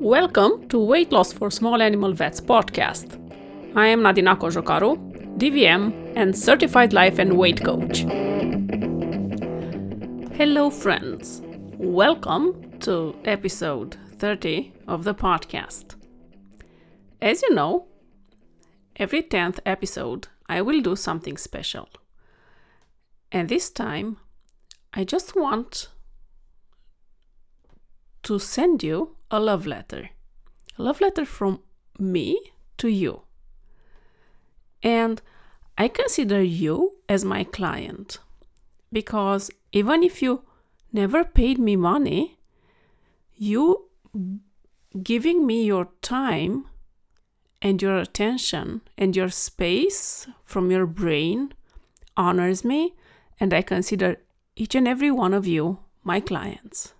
Welcome to Weight Loss for Small Animal Vets podcast. I am Nadina Kojokaru, DVM and certified life and weight coach. Hello, friends. Welcome to episode 30 of the podcast. As you know, every 10th episode I will do something special. And this time, I just want to send you a love letter. A love letter from me to you. And I consider you as my client because even if you never paid me money, you giving me your time and your attention and your space from your brain honors me, and I consider each and every one of you my clients.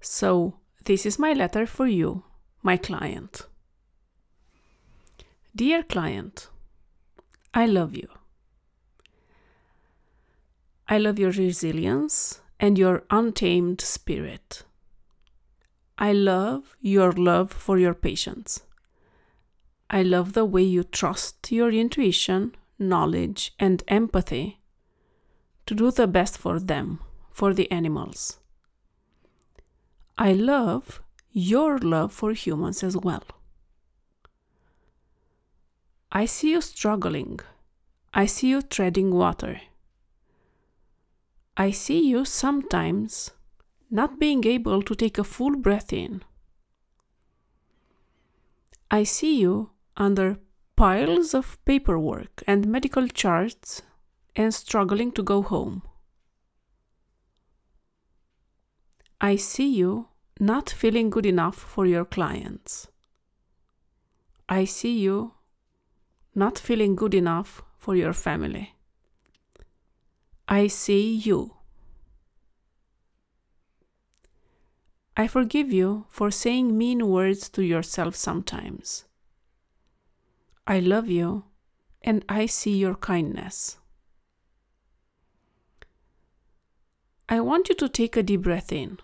So, this is my letter for you, my client. Dear client, I love you. I love your resilience and your untamed spirit. I love your love for your patients. I love the way you trust your intuition, knowledge, and empathy to do the best for them, for the animals. I love your love for humans as well. I see you struggling. I see you treading water. I see you sometimes not being able to take a full breath in. I see you under piles of paperwork and medical charts and struggling to go home. I see you not feeling good enough for your clients. I see you not feeling good enough for your family. I see you. I forgive you for saying mean words to yourself sometimes. I love you and I see your kindness. I want you to take a deep breath in.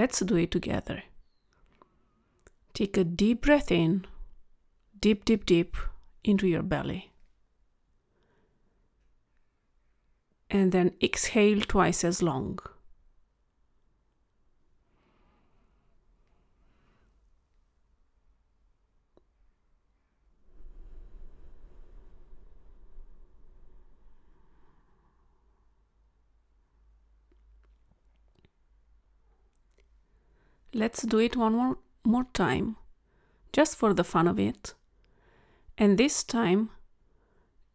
Let's do it together. Take a deep breath in, deep, deep, deep into your belly. And then exhale twice as long. Let's do it one more, more time, just for the fun of it. And this time,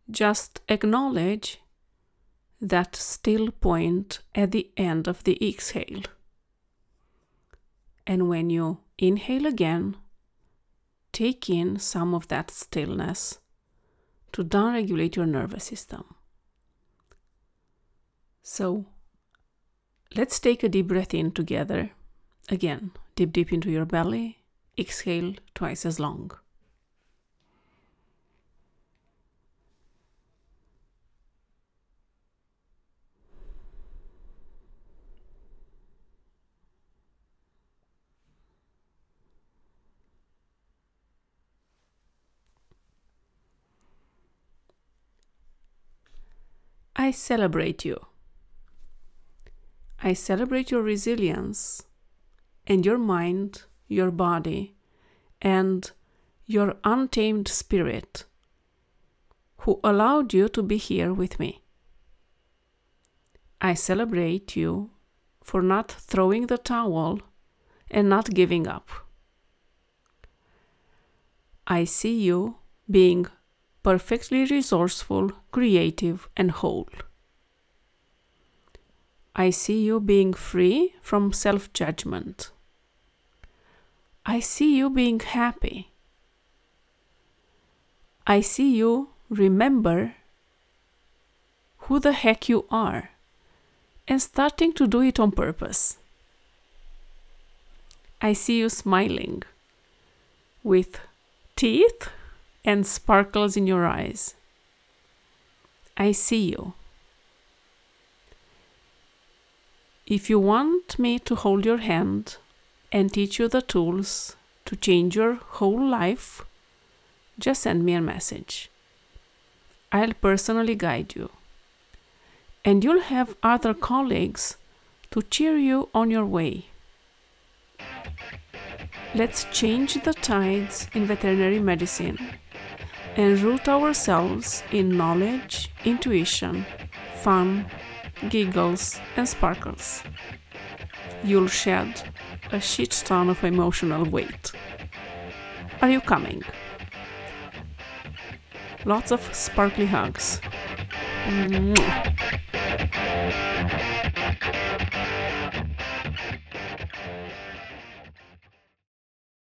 just acknowledge that still point at the end of the exhale. And when you inhale again, take in some of that stillness to downregulate your nervous system. So let's take a deep breath in together. Again, deep, deep into your belly. Exhale twice as long. I celebrate you. I celebrate your resilience and your mind, your body, and your untamed spirit who allowed you to be here with me. I celebrate you for not throwing the towel and not giving up. I see you being perfectly resourceful, creative, and whole. I see you being free from self judgment. I see you being happy. I see you remember who the heck you are and starting to do it on purpose. I see you smiling with teeth and sparkles in your eyes. I see you. If you want me to hold your hand and teach you the tools to change your whole life, just send me a message. I'll personally guide you. And you'll have other colleagues to cheer you on your way. Let's change the tides in veterinary medicine and root ourselves in knowledge, intuition, fun, giggles, and sparkles. You'll shed a shit ton of emotional weight. Are you coming? Lots of sparkly hugs. Mwah.